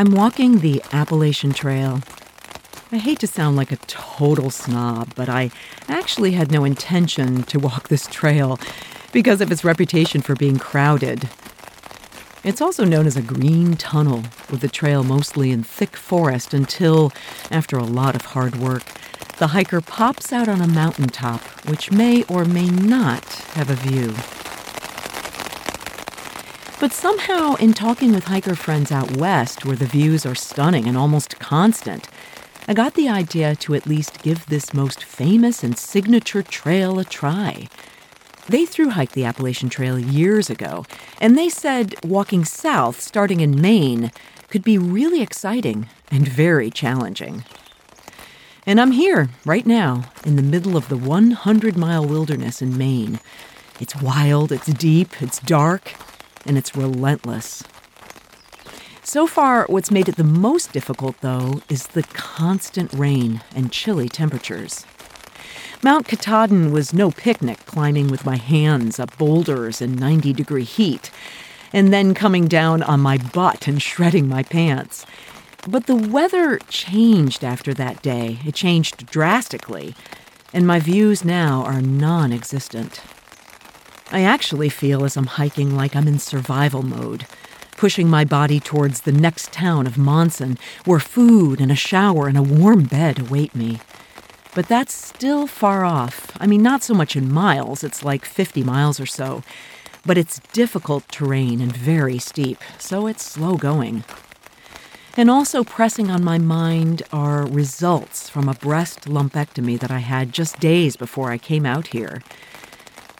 I'm walking the Appalachian Trail. I hate to sound like a total snob, but I actually had no intention to walk this trail because of its reputation for being crowded. It's also known as a green tunnel, with the trail mostly in thick forest until, after a lot of hard work, the hiker pops out on a mountaintop, which may or may not have a view. But somehow, in talking with hiker friends out west, where the views are stunning and almost constant, I got the idea to at least give this most famous and signature trail a try. They through hiked the Appalachian Trail years ago, and they said walking south, starting in Maine, could be really exciting and very challenging. And I'm here, right now, in the middle of the 100 mile wilderness in Maine. It's wild, it's deep, it's dark, and it's relentless. So far, what's made it the most difficult, though, is the constant rain and chilly temperatures. Mount Katahdin was no picnic climbing with my hands up boulders in 90 degree heat, and then coming down on my butt and shredding my pants. But the weather changed after that day. It changed drastically, and my views now are non existent. I actually feel as I'm hiking like I'm in survival mode, pushing my body towards the next town of Monson, where food and a shower and a warm bed await me. But that's still far off. I mean, not so much in miles, it's like 50 miles or so. But it's difficult terrain and very steep, so it's slow going. And also pressing on my mind are results from a breast lumpectomy that I had just days before I came out here.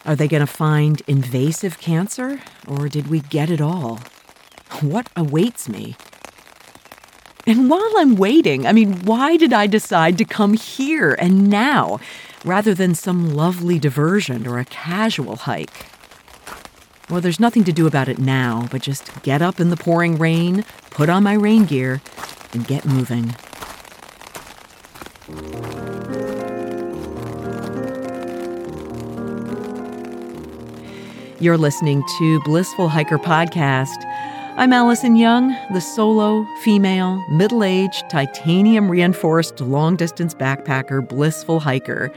Are they going to find invasive cancer, or did we get it all? What awaits me? And while I'm waiting, I mean, why did I decide to come here and now rather than some lovely diversion or a casual hike? Well, there's nothing to do about it now, but just get up in the pouring rain, put on my rain gear, and get moving. You're listening to Blissful Hiker Podcast. I'm Alison Young, the solo, female, middle aged, titanium reinforced, long distance backpacker, blissful hiker.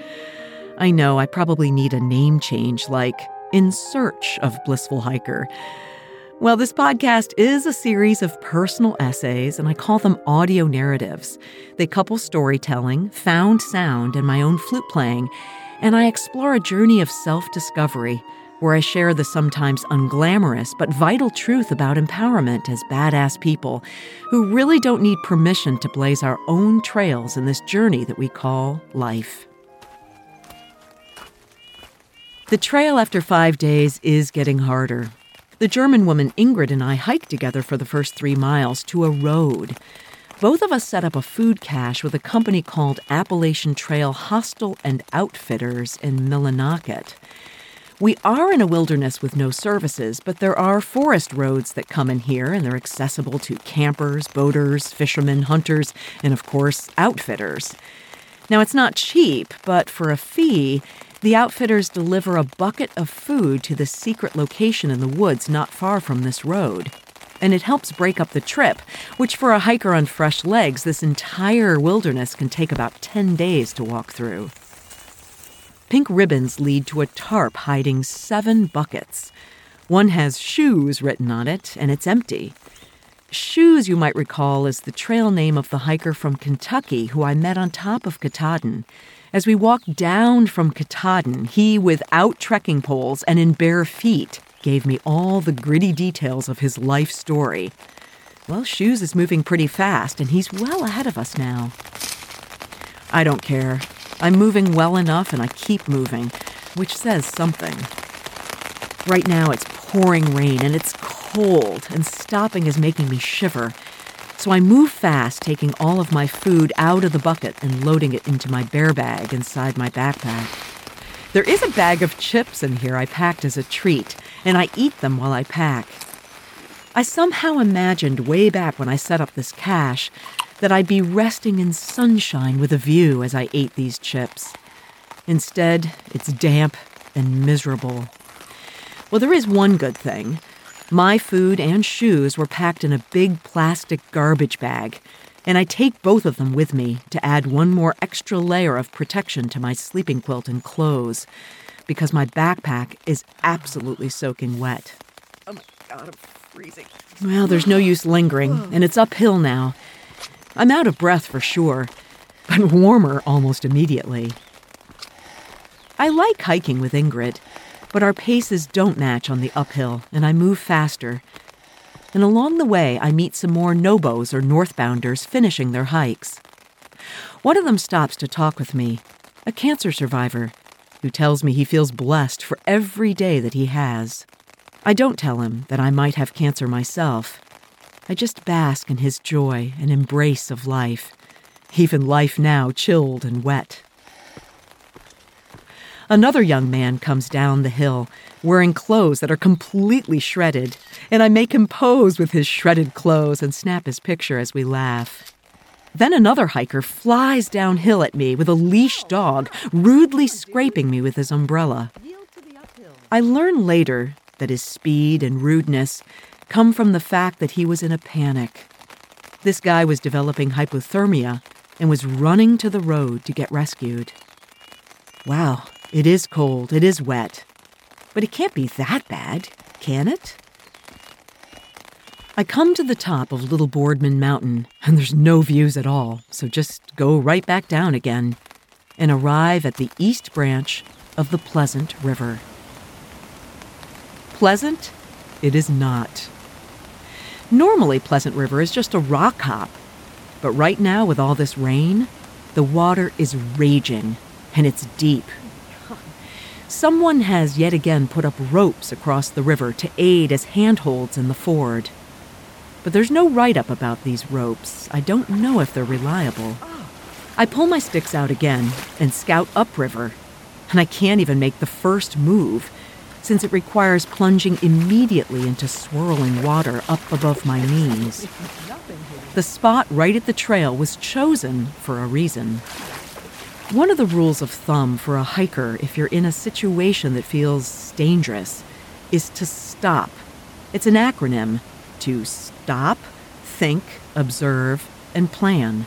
I know I probably need a name change like In Search of Blissful Hiker. Well, this podcast is a series of personal essays, and I call them audio narratives. They couple storytelling, found sound, and my own flute playing, and I explore a journey of self discovery where I share the sometimes unglamorous but vital truth about empowerment as badass people who really don't need permission to blaze our own trails in this journey that we call life. The trail after five days is getting harder. The German woman Ingrid and I hiked together for the first three miles to a road. Both of us set up a food cache with a company called Appalachian Trail Hostel and Outfitters in Millinocket. We are in a wilderness with no services, but there are forest roads that come in here, and they're accessible to campers, boaters, fishermen, hunters, and of course, outfitters. Now, it's not cheap, but for a fee, the outfitters deliver a bucket of food to the secret location in the woods not far from this road. And it helps break up the trip, which for a hiker on fresh legs, this entire wilderness can take about 10 days to walk through. Pink ribbons lead to a tarp hiding seven buckets. One has shoes written on it, and it's empty. Shoes, you might recall, is the trail name of the hiker from Kentucky who I met on top of Katahdin. As we walked down from Katahdin, he, without trekking poles and in bare feet, gave me all the gritty details of his life story. Well, Shoes is moving pretty fast, and he's well ahead of us now. I don't care. I'm moving well enough and I keep moving, which says something. Right now it's pouring rain and it's cold, and stopping is making me shiver. So I move fast, taking all of my food out of the bucket and loading it into my bear bag inside my backpack. There is a bag of chips in here I packed as a treat, and I eat them while I pack. I somehow imagined way back when I set up this cache that I'd be resting in sunshine with a view as I ate these chips. Instead, it's damp and miserable. Well, there is one good thing. My food and shoes were packed in a big plastic garbage bag, and I take both of them with me to add one more extra layer of protection to my sleeping quilt and clothes because my backpack is absolutely soaking wet. Oh my god, I'm freezing. Well, there's no use lingering, and it's uphill now. I'm out of breath for sure, but warmer almost immediately. I like hiking with Ingrid, but our paces don't match on the uphill, and I move faster. And along the way, I meet some more Nobos or Northbounders finishing their hikes. One of them stops to talk with me, a cancer survivor, who tells me he feels blessed for every day that he has. I don't tell him that I might have cancer myself. I just bask in his joy and embrace of life, even life now chilled and wet. Another young man comes down the hill wearing clothes that are completely shredded, and I make him pose with his shredded clothes and snap his picture as we laugh. Then another hiker flies downhill at me with a leash dog, rudely scraping me with his umbrella. I learn later that his speed and rudeness come from the fact that he was in a panic. This guy was developing hypothermia and was running to the road to get rescued. Wow, it is cold, it is wet. But it can't be that bad, can it? I come to the top of Little Boardman Mountain, and there's no views at all, so just go right back down again and arrive at the east branch of the Pleasant River. Pleasant? It is not. Normally, Pleasant River is just a rock hop, but right now, with all this rain, the water is raging and it's deep. Someone has yet again put up ropes across the river to aid as handholds in the ford. But there's no write up about these ropes. I don't know if they're reliable. I pull my sticks out again and scout upriver, and I can't even make the first move since it requires plunging immediately into swirling water up above my knees. The spot right at the trail was chosen for a reason. One of the rules of thumb for a hiker, if you're in a situation that feels dangerous, is to stop. It's an acronym to stop, think, observe, and plan.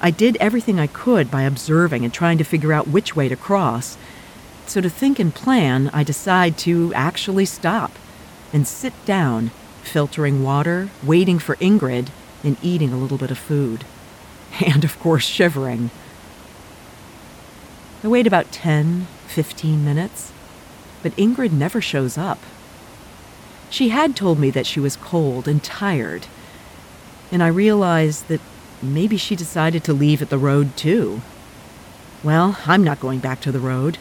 I did everything I could by observing and trying to figure out which way to cross. So, to think and plan, I decide to actually stop and sit down, filtering water, waiting for Ingrid, and eating a little bit of food. And, of course, shivering. I wait about 10, 15 minutes, but Ingrid never shows up. She had told me that she was cold and tired, and I realized that maybe she decided to leave at the road too. Well, I'm not going back to the road,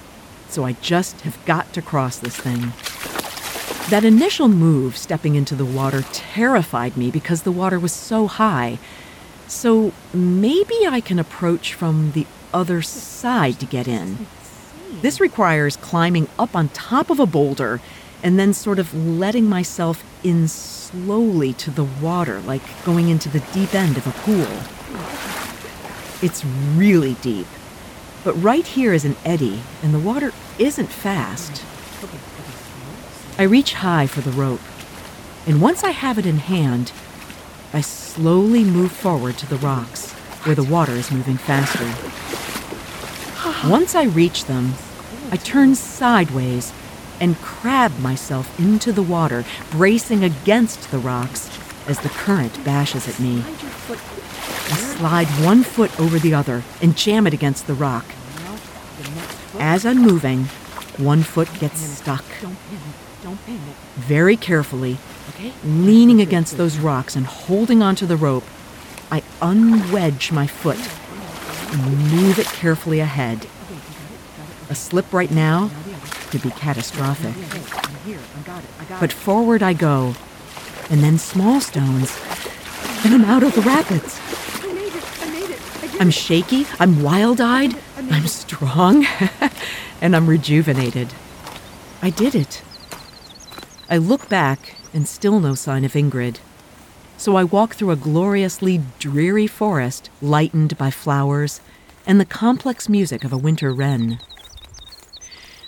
so I just have got to cross this thing. That initial move, stepping into the water, terrified me because the water was so high. So maybe I can approach from the other side to get in. This requires climbing up on top of a boulder and then sort of letting myself in slowly to the water, like going into the deep end of a pool. It's really deep, but right here is an eddy, and the water isn't fast. I reach high for the rope, and once I have it in hand, I slowly move forward to the rocks, where the water is moving faster. Once I reach them, I turn sideways and crab myself into the water, bracing against the rocks as the current bashes at me. I slide one foot over the other and jam it against the rock. As I'm moving, one foot gets stuck. Very carefully, leaning against those rocks and holding onto the rope, I unwedge my foot and move it carefully ahead. A slip right now could be catastrophic. But forward I go, and then small stones, and I'm out of the rapids. I'm shaky, I'm wild eyed, I'm strong, and I'm rejuvenated. I did it. I look back, and still no sign of Ingrid. So I walk through a gloriously dreary forest lightened by flowers and the complex music of a winter wren.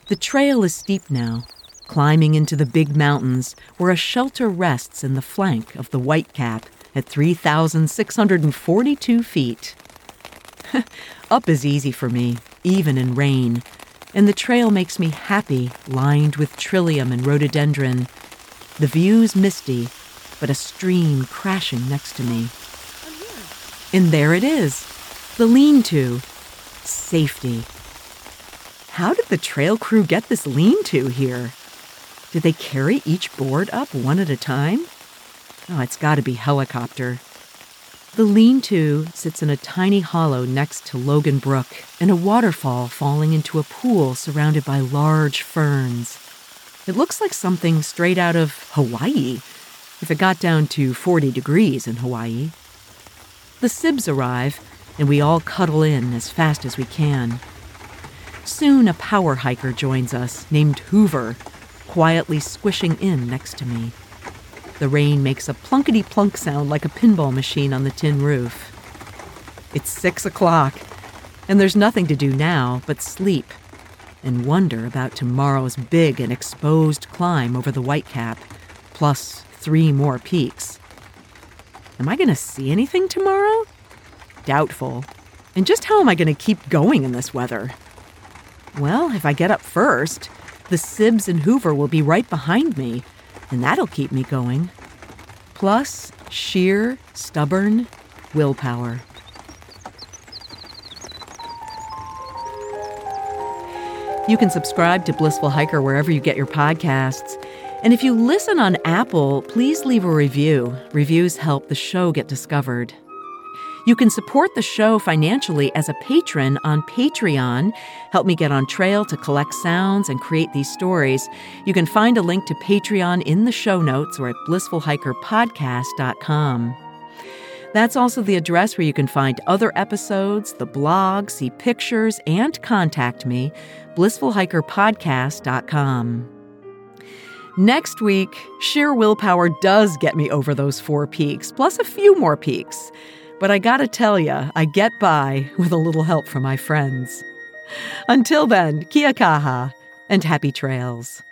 The trail is steep now, climbing into the big mountains where a shelter rests in the flank of the Whitecap at 3,642 feet. Up is easy for me, even in rain, and the trail makes me happy, lined with trillium and rhododendron. The view's misty, but a stream crashing next to me. And there it is, the lean to. Safety. How did the trail crew get this lean to here? Did they carry each board up one at a time? Oh, it's got to be helicopter. The lean to sits in a tiny hollow next to Logan Brook and a waterfall falling into a pool surrounded by large ferns. It looks like something straight out of Hawaii, if it got down to 40 degrees in Hawaii. The Sibs arrive, and we all cuddle in as fast as we can. Soon a power hiker joins us named Hoover, quietly squishing in next to me. The rain makes a plunkety plunk sound like a pinball machine on the tin roof. It's six o'clock, and there's nothing to do now but sleep and wonder about tomorrow's big and exposed climb over the Whitecap, plus three more peaks. Am I going to see anything tomorrow? Doubtful. And just how am I going to keep going in this weather? Well, if I get up first, the Sibs and Hoover will be right behind me, and that'll keep me going. Plus, sheer, stubborn willpower. You can subscribe to Blissful Hiker wherever you get your podcasts. And if you listen on Apple, please leave a review. Reviews help the show get discovered. You can support the show financially as a patron on Patreon. Help me get on trail to collect sounds and create these stories. You can find a link to Patreon in the show notes or at blissfulhikerpodcast.com. That's also the address where you can find other episodes, the blog, see pictures, and contact me, blissfulhikerpodcast.com. Next week, sheer willpower does get me over those four peaks, plus a few more peaks. But I gotta tell ya, I get by with a little help from my friends. Until then, kia kaha and happy trails.